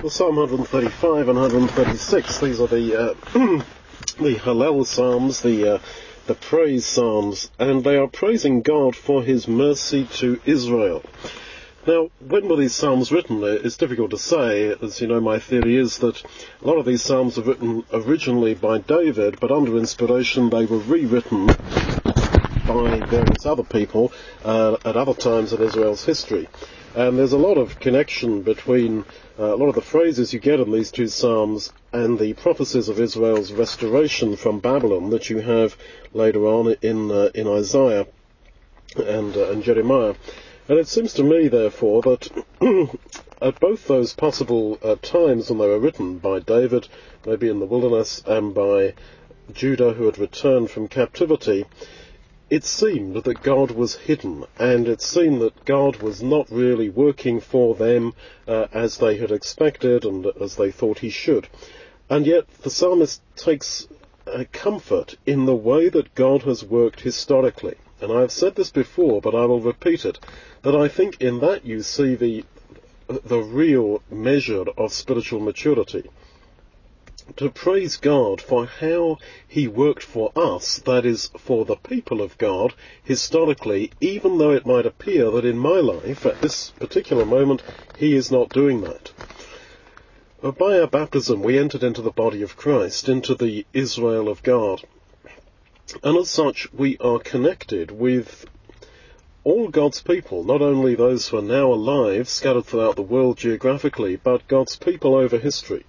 Well, Psalm 135 and 136, these are the, uh, the Hallel Psalms, the, uh, the praise Psalms, and they are praising God for His mercy to Israel. Now, when were these Psalms written? It's difficult to say. As you know, my theory is that a lot of these Psalms were written originally by David, but under inspiration they were rewritten by various other people uh, at other times in Israel's history. And there's a lot of connection between uh, a lot of the phrases you get in these two Psalms and the prophecies of Israel's restoration from Babylon that you have later on in, uh, in Isaiah and, uh, and Jeremiah. And it seems to me, therefore, that at both those possible uh, times when they were written by David, maybe in the wilderness, and by Judah who had returned from captivity, it seemed that God was hidden, and it seemed that God was not really working for them uh, as they had expected and as they thought he should. And yet the psalmist takes uh, comfort in the way that God has worked historically. And I have said this before, but I will repeat it, that I think in that you see the the real measure of spiritual maturity to praise God for how He worked for us, that is, for the people of God, historically, even though it might appear that in my life, at this particular moment, He is not doing that. Uh, by our baptism, we entered into the body of Christ, into the Israel of God. And as such, we are connected with all God's people, not only those who are now alive, scattered throughout the world geographically, but God's people over history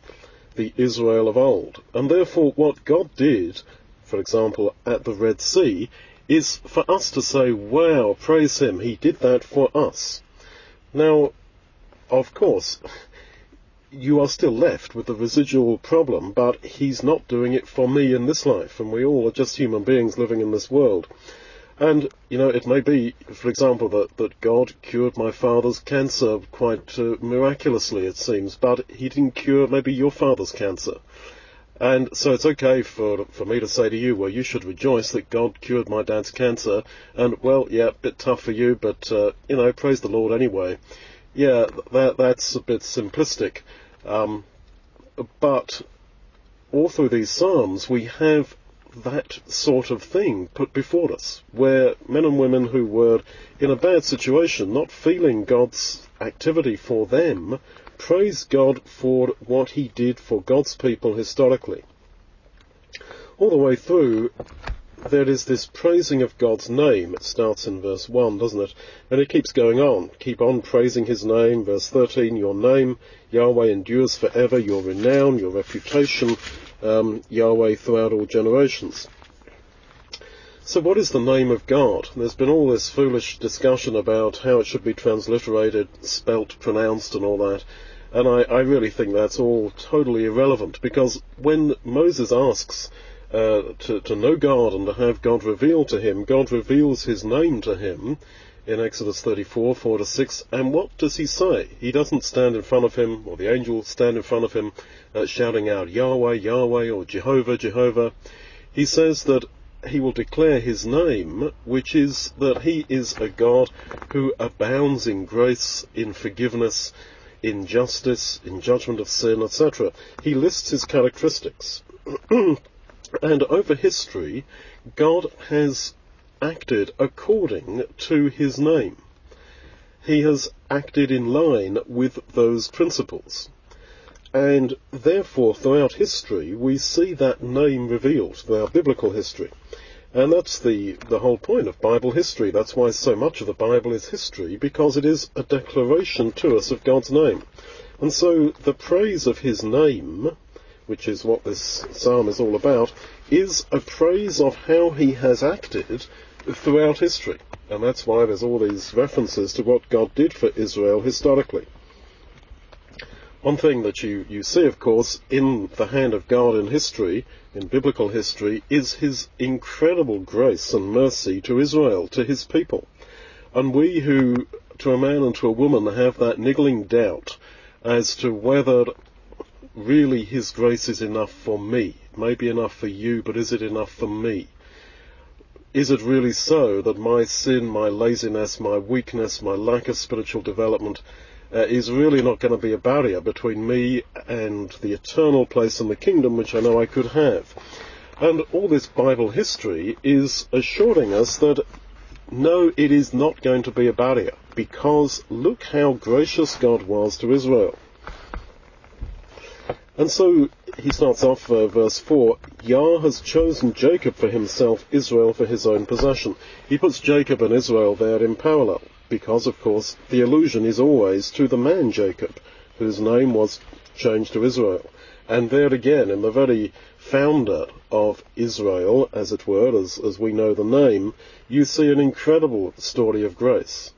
the Israel of old. And therefore, what God did, for example, at the Red Sea, is for us to say, wow, praise Him, He did that for us. Now, of course, you are still left with the residual problem, but He's not doing it for me in this life, and we all are just human beings living in this world. And, you know, it may be, for example, that, that God cured my father's cancer quite uh, miraculously, it seems, but he didn't cure maybe your father's cancer. And so it's okay for, for me to say to you, well, you should rejoice that God cured my dad's cancer, and, well, yeah, a bit tough for you, but, uh, you know, praise the Lord anyway. Yeah, that, that's a bit simplistic. Um, but all through these Psalms, we have that sort of thing put before us, where men and women who were in a bad situation, not feeling God's activity for them, praise God for what He did for God's people historically. All the way through, there is this praising of God's name. It starts in verse 1, doesn't it? And it keeps going on. Keep on praising His name. Verse 13, your name, Yahweh, endures forever. Your renown, your reputation, um, Yahweh throughout all generations. So what is the name of God? There's been all this foolish discussion about how it should be transliterated, spelt, pronounced and all that. And I, I really think that's all totally irrelevant because when Moses asks uh, to, to know God and to have God revealed to him, God reveals his name to him in Exodus 34, 4 to 6. And what does he say? He doesn't stand in front of him, or the angel stand in front of him, uh, shouting out Yahweh, Yahweh, or Jehovah, Jehovah. He says that he will declare his name, which is that he is a God who abounds in grace, in forgiveness, in justice, in judgment of sin, etc. He lists his characteristics. and over history, God has acted according to his name. He has acted in line with those principles. And therefore, throughout history, we see that name revealed throughout biblical history. And that's the, the whole point of Bible history. That's why so much of the Bible is history, because it is a declaration to us of God's name. And so the praise of his name, which is what this psalm is all about, is a praise of how he has acted throughout history. And that's why there's all these references to what God did for Israel historically. One thing that you, you see, of course, in the hand of God in history, in biblical history, is his incredible grace and mercy to Israel, to his people. And we who, to a man and to a woman, have that niggling doubt as to whether really his grace is enough for me. It may be enough for you, but is it enough for me? Is it really so that my sin, my laziness, my weakness, my lack of spiritual development uh, is really not going to be a barrier between me and the eternal place in the kingdom which I know I could have. And all this Bible history is assuring us that no, it is not going to be a barrier because look how gracious God was to Israel. And so he starts off uh, verse 4 Yah has chosen Jacob for himself, Israel for his own possession. He puts Jacob and Israel there in parallel because, of course, the allusion is always to the man Jacob, whose name was changed to Israel. And there again, in the very founder of Israel, as it were, as, as we know the name, you see an incredible story of grace.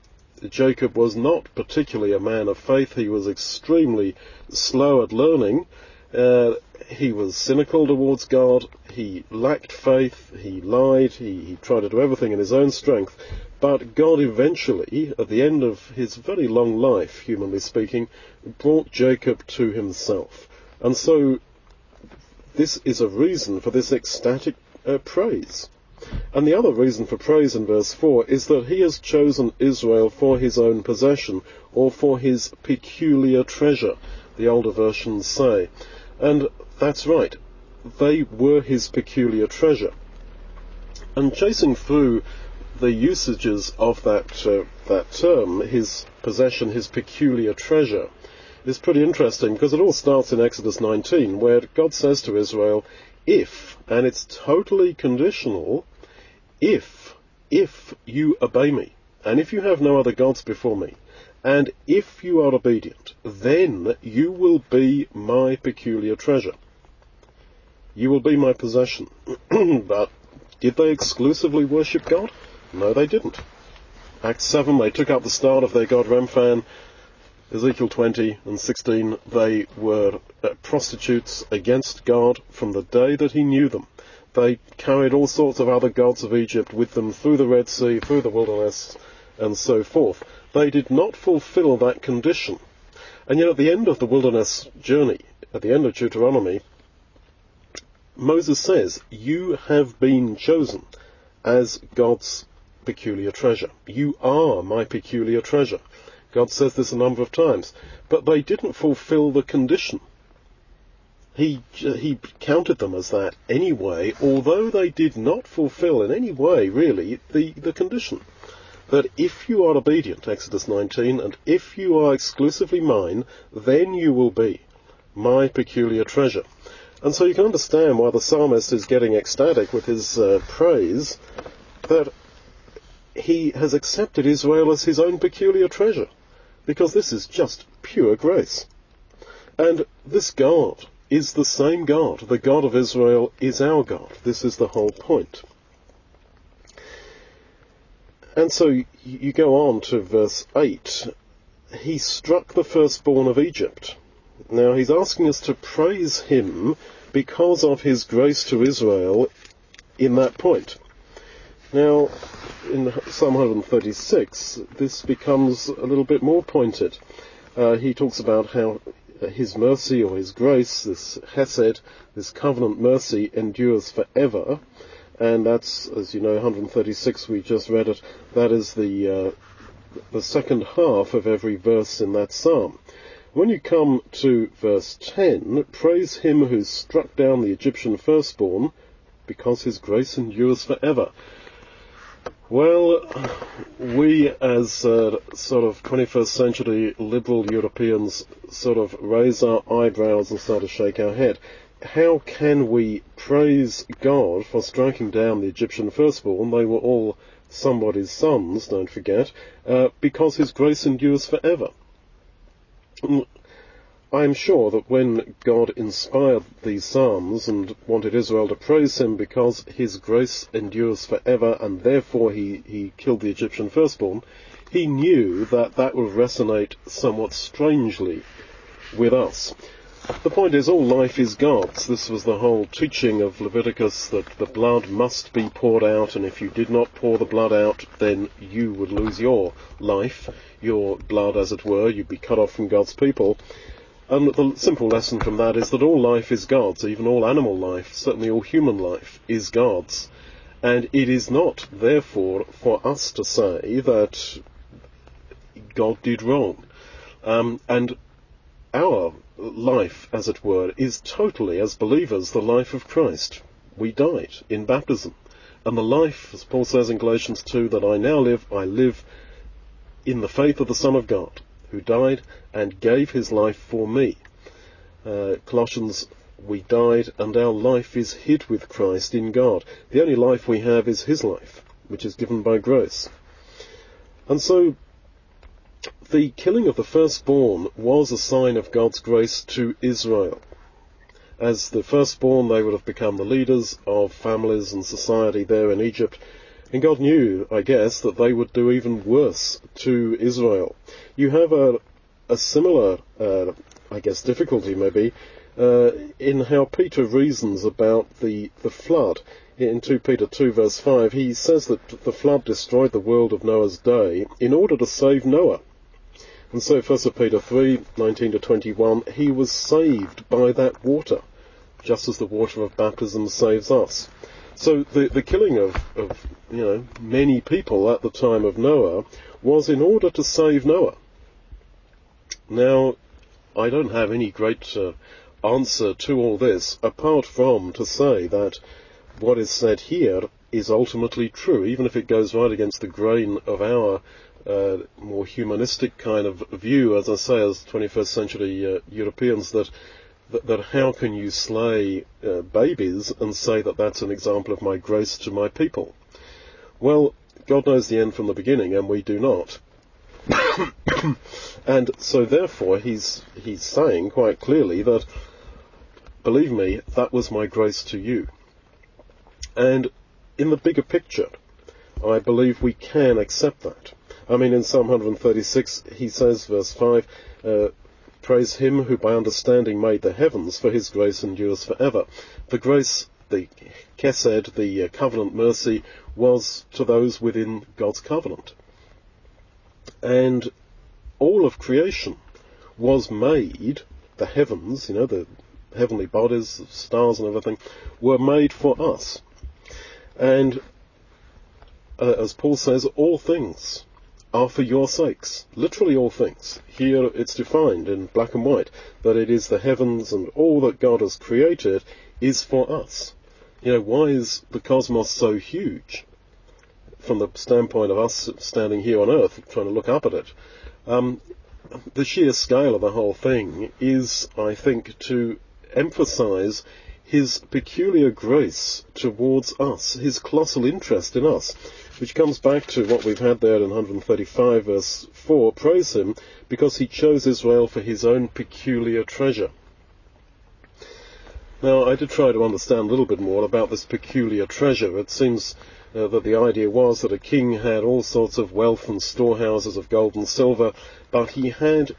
Jacob was not particularly a man of faith. He was extremely slow at learning. Uh, he was cynical towards God. He lacked faith. He lied. He, he tried to do everything in his own strength. But God eventually, at the end of his very long life, humanly speaking, brought Jacob to himself. And so this is a reason for this ecstatic uh, praise. And the other reason for praise in verse 4 is that he has chosen Israel for his own possession, or for his peculiar treasure, the older versions say. And that's right. They were his peculiar treasure. And chasing through the usages of that uh, that term, his possession, his peculiar treasure, is pretty interesting because it all starts in Exodus 19, where God says to Israel, "If," and it's totally conditional, if if you obey me, and if you have no other gods before me, and if you are obedient, then you will be my peculiar treasure. You will be my possession. but did they exclusively worship God? No, they didn't. Acts 7, they took up the start of their god Remphan. Ezekiel 20 and 16, they were uh, prostitutes against God from the day that he knew them. They carried all sorts of other gods of Egypt with them through the Red Sea, through the wilderness, and so forth. They did not fulfill that condition. And yet at the end of the wilderness journey, at the end of Deuteronomy, Moses says, You have been chosen as God's peculiar treasure. You are my peculiar treasure. God says this a number of times. But they didn't fulfill the condition. He, he counted them as that anyway, although they did not fulfill in any way, really, the, the condition. That if you are obedient, Exodus 19, and if you are exclusively mine, then you will be my peculiar treasure. And so you can understand why the psalmist is getting ecstatic with his uh, praise, that he has accepted Israel as his own peculiar treasure, because this is just pure grace. And this God is the same God. The God of Israel is our God. This is the whole point. And so you go on to verse 8. He struck the firstborn of Egypt. Now he's asking us to praise him because of his grace to Israel in that point. Now, in Psalm 136, this becomes a little bit more pointed. Uh, he talks about how his mercy or his grace, this hesed, this covenant mercy, endures forever. And that's, as you know, 136, we just read it, that is the, uh, the second half of every verse in that psalm. When you come to verse 10, praise him who struck down the Egyptian firstborn, because his grace endures forever. Well, we as uh, sort of 21st century liberal Europeans sort of raise our eyebrows and start to shake our head. How can we praise God for striking down the Egyptian firstborn? They were all somebody's sons, don't forget, uh, because his grace endures forever. I am sure that when God inspired these Psalms and wanted Israel to praise him because his grace endures forever and therefore he, he killed the Egyptian firstborn, he knew that that would resonate somewhat strangely with us. The point is, all life is God's. This was the whole teaching of Leviticus that the blood must be poured out, and if you did not pour the blood out, then you would lose your life, your blood, as it were. You'd be cut off from God's people. And the simple lesson from that is that all life is God's, even all animal life, certainly all human life, is God's. And it is not, therefore, for us to say that God did wrong. Um, and our life, as it were, is totally, as believers, the life of Christ. We died in baptism. And the life, as Paul says in Galatians 2, that I now live, I live in the faith of the Son of God, who died and gave his life for me. Uh, Colossians, we died and our life is hid with Christ in God. The only life we have is his life, which is given by grace. And so, the killing of the firstborn was a sign of God's grace to Israel. As the firstborn, they would have become the leaders of families and society there in Egypt. And God knew, I guess, that they would do even worse to Israel. You have a, a similar, uh, I guess, difficulty maybe uh, in how Peter reasons about the, the flood. In 2 Peter 2 verse 5, he says that the flood destroyed the world of Noah's day in order to save Noah. And so 1 Peter 3, 19 to 21, he was saved by that water just as the water of baptism saves us. So the, the killing of, of, you know, many people at the time of Noah was in order to save Noah. Now, I don't have any great uh, answer to all this, apart from to say that what is said here is ultimately true, even if it goes right against the grain of our uh, more humanistic kind of view, as I say, as 21st century uh, Europeans, that that, that how can you slay uh, babies and say that that's an example of my grace to my people? Well, God knows the end from the beginning, and we do not. and so therefore he's he's saying quite clearly that believe me, that was my grace to you. And in the bigger picture, I believe we can accept that. I mean, in Psalm 136, he says, verse 5, uh, Praise him who by understanding made the heavens, for his grace endures forever. The grace, the Kesed, the uh, covenant mercy, was to those within God's covenant. And all of creation was made, the heavens, you know, the heavenly bodies, stars and everything, were made for us. And uh, as Paul says, all things are for your sakes. Literally all things. Here it's defined in black and white that it is the heavens and all that God has created is for us. You know, why is the cosmos so huge? From the standpoint of us standing here on Earth, trying to look up at it. Um, the sheer scale of the whole thing is, I think, to emphasize his peculiar grace towards us, his colossal interest in us which comes back to what we've had there in 135 verse 4, praise him because he chose Israel for his own peculiar treasure. Now, I did try to understand a little bit more about this peculiar treasure. It seems uh, that the idea was that a king had all sorts of wealth and storehouses of gold and silver, but he had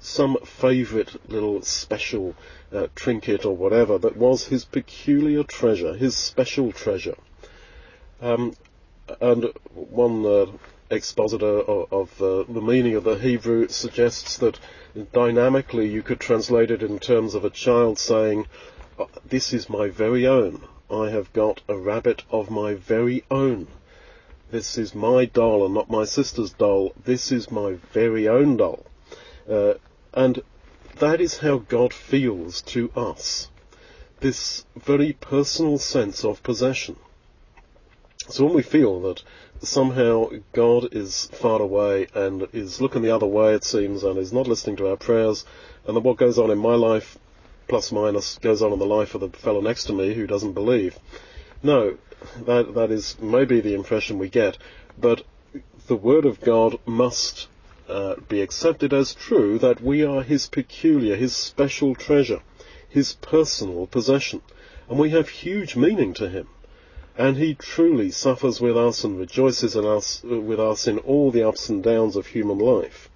some favourite little special uh, trinket or whatever that was his peculiar treasure, his special treasure. Um, and one uh, expositor of, of uh, the meaning of the Hebrew suggests that dynamically you could translate it in terms of a child saying, uh, This is my very own. I have got a rabbit of my very own. This is my doll and not my sister's doll. This is my very own doll. Uh, and that is how God feels to us. This very personal sense of possession. So when we feel that somehow God is far away and is looking the other way, it seems, and is not listening to our prayers, and that what goes on in my life, plus minus, goes on in the life of the fellow next to me who doesn't believe. No, that that is maybe the impression we get, but the Word of God must uh, be accepted as true that we are His peculiar, His special treasure, His personal possession, and we have huge meaning to Him and he truly suffers with us and rejoices in us, with us in all the ups and downs of human life.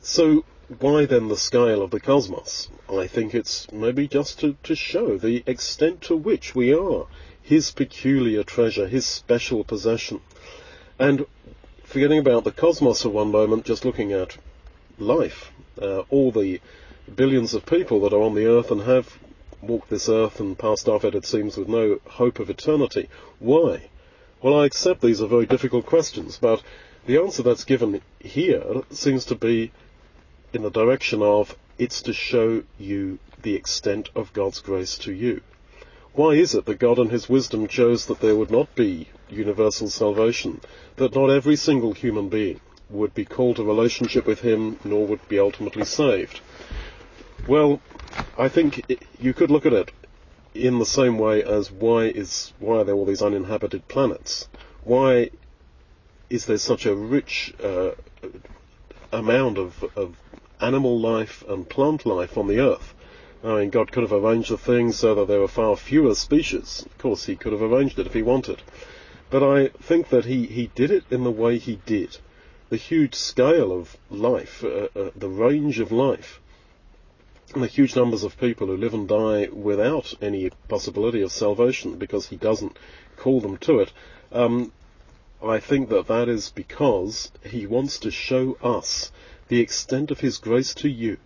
So, why then the scale of the cosmos? I think it's maybe just to, to show the extent to which we are his peculiar treasure, his special possession. And forgetting about the cosmos for one moment, just looking at life, uh, all the billions of people that are on the earth and have walked this earth and passed off it, it seems, with no hope of eternity. Why? Well, I accept these are very difficult questions, but The answer that's given here seems to be in the direction of it's to show you the extent of God's grace to you. Why is it that God in His wisdom chose that there would not be universal salvation, that not every single human being would be called to relationship with Him, nor would be ultimately saved? Well, I think it, you could look at it in the same way as why is why are there all these uninhabited planets? Why is there such a rich uh, amount of, of animal life and plant life on the Earth? I mean, God could have arranged the thing so that there were far fewer species. Of course, He could have arranged it if He wanted. But I think that He, he did it in the way He did. The huge scale of life, uh, uh, the range of life, and the huge numbers of people who live and die without any possibility of salvation because He doesn't call them to it. Um, I think that that is because He wants to show us the extent of His grace to you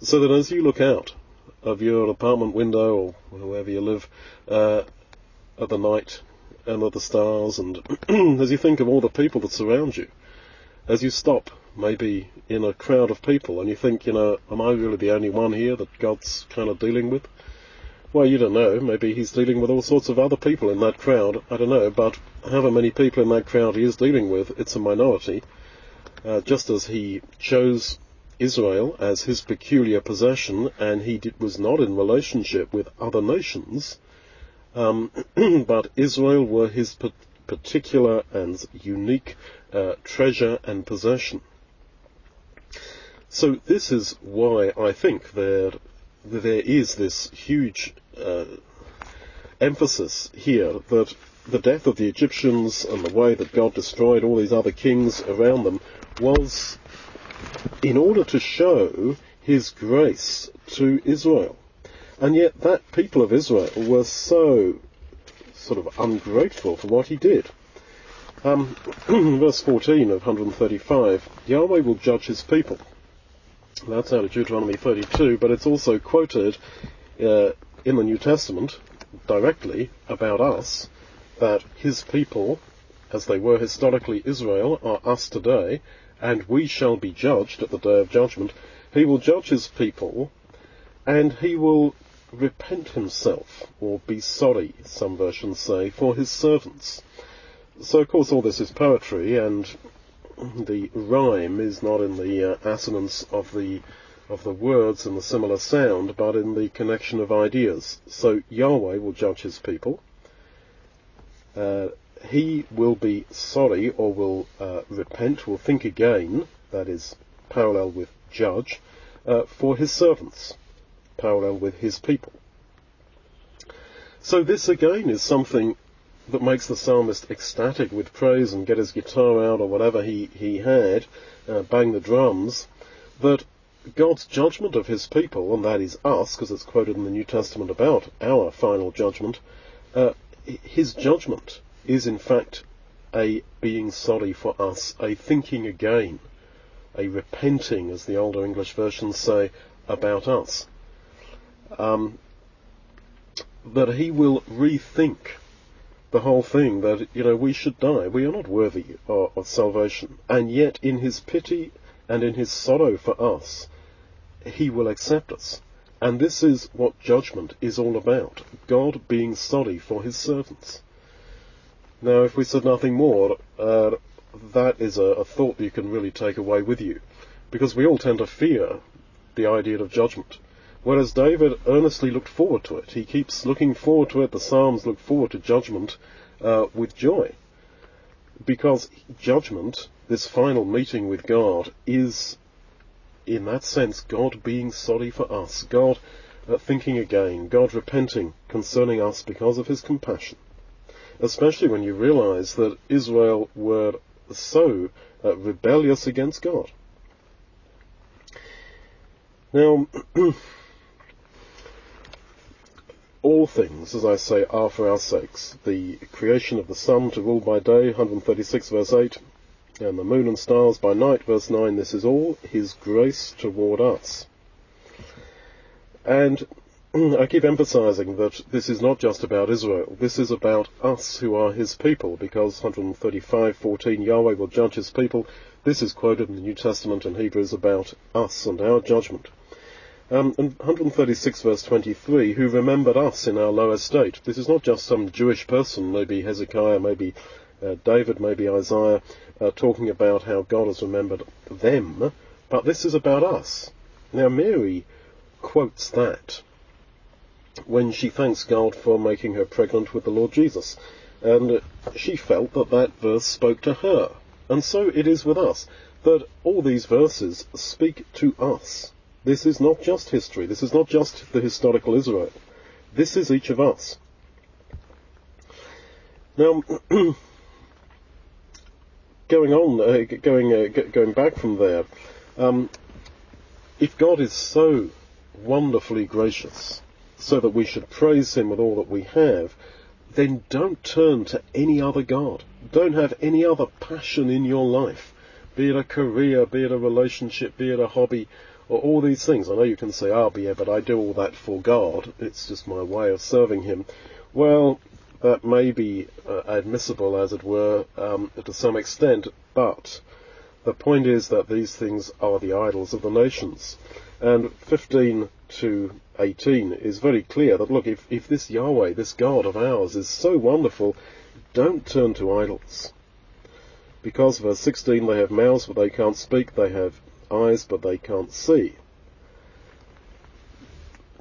so that as you look out of your apartment window or wherever you live uh, at the night and at the stars, and as you think of all the people that surround you, as you stop maybe in a crowd of people and you think, you know, am I really the only one here that God's kind of dealing with? Well, you don't know. Maybe he's dealing with all sorts of other people in that crowd. I don't know. But however many people in that crowd he is dealing with, it's a minority. Uh, just as he chose Israel as his peculiar possession, and he did, was not in relationship with other nations, um, but Israel were his particular and unique uh, treasure and possession. So this is why I think there there is this huge uh, emphasis here that the death of the Egyptians and the way that God destroyed all these other kings around them was in order to show his grace to Israel. And yet that people of Israel were so sort of ungrateful for what he did. Um, verse 14 of 135, Yahweh will judge his people. That's out of Deuteronomy 32, but it's also quoted uh, in the New Testament directly about us, that his people, as they were historically Israel, are us today, and we shall be judged at the day of judgment. He will judge his people, and he will repent himself, or be sorry, some versions say, for his servants. So, of course, all this is poetry, and the rhyme is not in the uh, assonance of the of the words and the similar sound, but in the connection of ideas. So Yahweh will judge his people. Uh, he will be sorry or will uh, repent, will think again, that is parallel with judge, uh, for his servants, parallel with his people. So this again is something that makes the psalmist ecstatic with praise and get his guitar out or whatever he, he had, uh, bang the drums, that God's judgment of his people, and that is us, because it's quoted in the New Testament about our final judgment, uh, his judgment is in fact a being sorry for us, a thinking again, a repenting, as the older English versions say, about us. Um, that he will rethink the whole thing, that, you know, we should die. We are not worthy of, of salvation. And yet, in his pity and in his sorrow for us, he will accept us. And this is what judgment is all about. God being sorry for his servants. Now, if we said nothing more, uh, that is a, a thought that you can really take away with you, because we all tend to fear the idea of judgment. Whereas David earnestly looked forward to it. He keeps looking forward to it. The Psalms look forward to judgment uh, with joy. Because judgment, this final meeting with God, is, in that sense, God being sorry for us. God uh, thinking again. God repenting concerning us because of his compassion especially when you realize that Israel were so uh, rebellious against God. Now, all things, as I say, are for our sakes. The creation of the sun to rule by day, 136 verse 8, and the moon and stars by night, verse 9, this is all His grace toward us. And I keep emphasizing that this is not just about Israel. This is about us who are his people, because 135:14 Yahweh will judge his people. This is quoted in the New Testament in Hebrews about us and our judgment. Um, and 136 verse 23, who remembered us in our low estate. This is not just some Jewish person, maybe Hezekiah, maybe uh, David, maybe Isaiah, uh, talking about how God has remembered them, but this is about us. Now Mary quotes that when she thanks God for making her pregnant with the Lord Jesus. And she felt that that verse spoke to her. And so it is with us, that all these verses speak to us. This is not just history. This is not just the historical Israel. This is each of us. Now, going on, uh, going uh, going back from there, um, if God is so wonderfully gracious, so that we should praise Him with all that we have, then don't turn to any other God. Don't have any other passion in your life, be it a career, be it a relationship, be it a hobby, or all these things. I know you can say, oh, yeah, but I do all that for God. It's just my way of serving Him. Well, that may be uh, admissible, as it were, um, to some extent, but the point is that these things are the idols of the nations. And 15 to 18 is very clear that, look, if, if this Yahweh, this God of ours, is so wonderful, don't turn to idols. Because, verse 16, they have mouths but they can't speak, they have eyes but they can't see.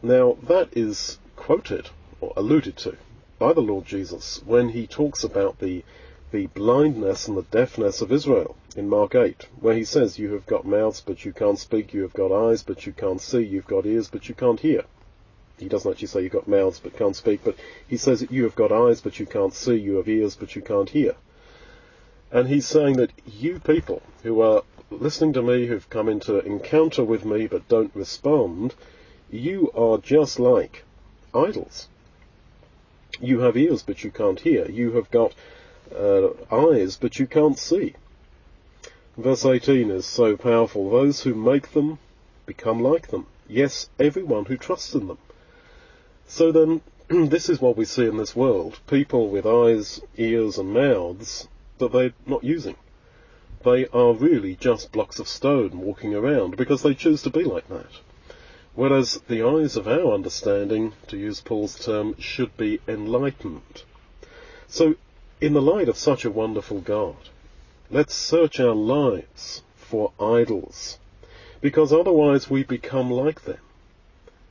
Now, that is quoted, or alluded to, by the Lord Jesus when he talks about the the blindness and the deafness of Israel in Mark 8, where he says, You have got mouths, but you can't speak, you have got eyes, but you can't see, you've got ears, but you can't hear. He doesn't actually say you've got mouths, but can't speak, but he says that you have got eyes, but you can't see, you have ears, but you can't hear. And he's saying that you people who are listening to me, who've come into encounter with me, but don't respond, you are just like idols. You have ears, but you can't hear. You have got uh, eyes, but you can't see. Verse 18 is so powerful. Those who make them become like them. Yes, everyone who trusts in them. So then, this is what we see in this world. People with eyes, ears and mouths that they're not using. They are really just blocks of stone walking around because they choose to be like that. Whereas the eyes of our understanding, to use Paul's term, should be enlightened. So in the light of such a wonderful God, let's search our lives for idols, because otherwise we become like them.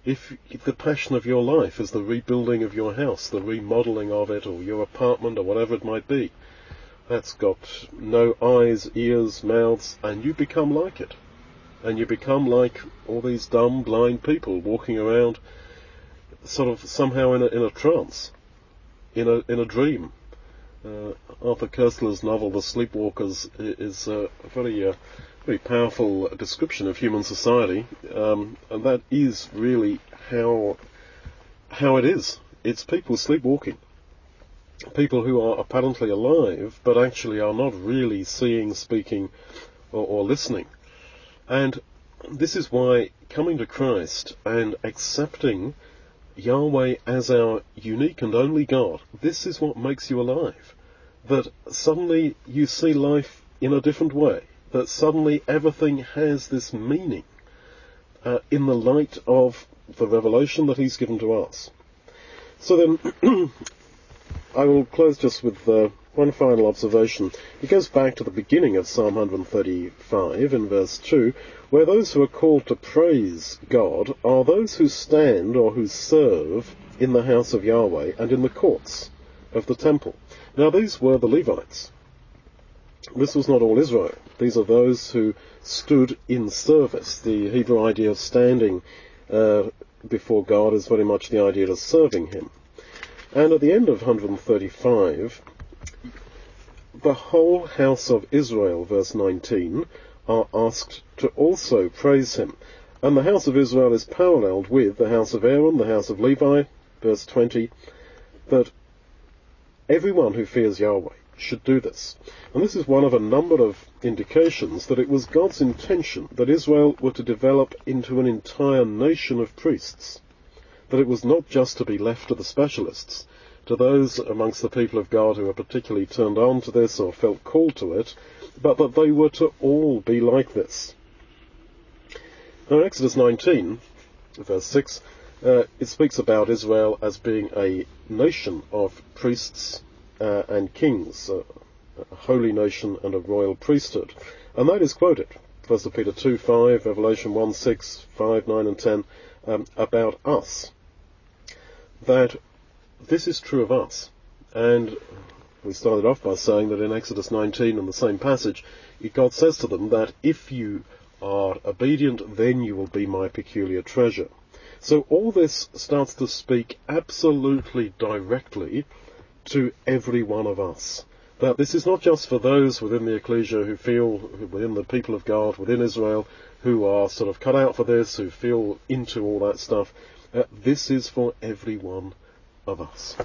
If the passion of your life is the rebuilding of your house, the remodeling of it, or your apartment, or whatever it might be, that's got no eyes, ears, mouths, and you become like it. And you become like all these dumb, blind people walking around sort of somehow in a, in a trance, in a, in a dream, uh, Arthur Koestler's novel *The Sleepwalkers* is a very, uh, very powerful description of human society, um, and that is really how how it is. It's people sleepwalking, people who are apparently alive but actually are not really seeing, speaking, or, or listening, and this is why coming to Christ and accepting Yahweh as our unique and only God, this is what makes you alive. That suddenly you see life in a different way. That suddenly everything has this meaning uh, in the light of the revelation that He's given to us. So then, I will close just with uh, one final observation. It goes back to the beginning of Psalm 135 in verse 2, where those who are called to praise God are those who stand or who serve in the house of Yahweh and in the courts of the temple. Now these were the Levites. This was not all Israel. These are those who stood in service. The Hebrew idea of standing uh, before God is very much the idea of serving Him. And at the end of 135, the whole house of Israel, verse 19, are asked to also praise him. And the house of Israel is paralleled with the house of Aaron, the house of Levi, verse 20, that everyone who fears Yahweh should do this. And this is one of a number of indications that it was God's intention that Israel were to develop into an entire nation of priests. That it was not just to be left to the specialists, to those amongst the people of God who were particularly turned on to this or felt called to it, but that they were to all be like this. Now, Exodus 19, verse 6, uh, it speaks about Israel as being a nation of priests uh, and kings, uh, a holy nation and a royal priesthood. And that is quoted, 1 Peter 2, 5, Revelation 1, 6, 5, 9 and 10, um, about us. That this is true of us. And we started off by saying that in Exodus 19, in the same passage, God says to them that if you are obedient, then you will be my peculiar treasure. So all this starts to speak absolutely directly to every one of us. That this is not just for those within the ecclesia who feel, within the people of God, within Israel, who are sort of cut out for this, who feel into all that stuff. Uh, this is for every one of us.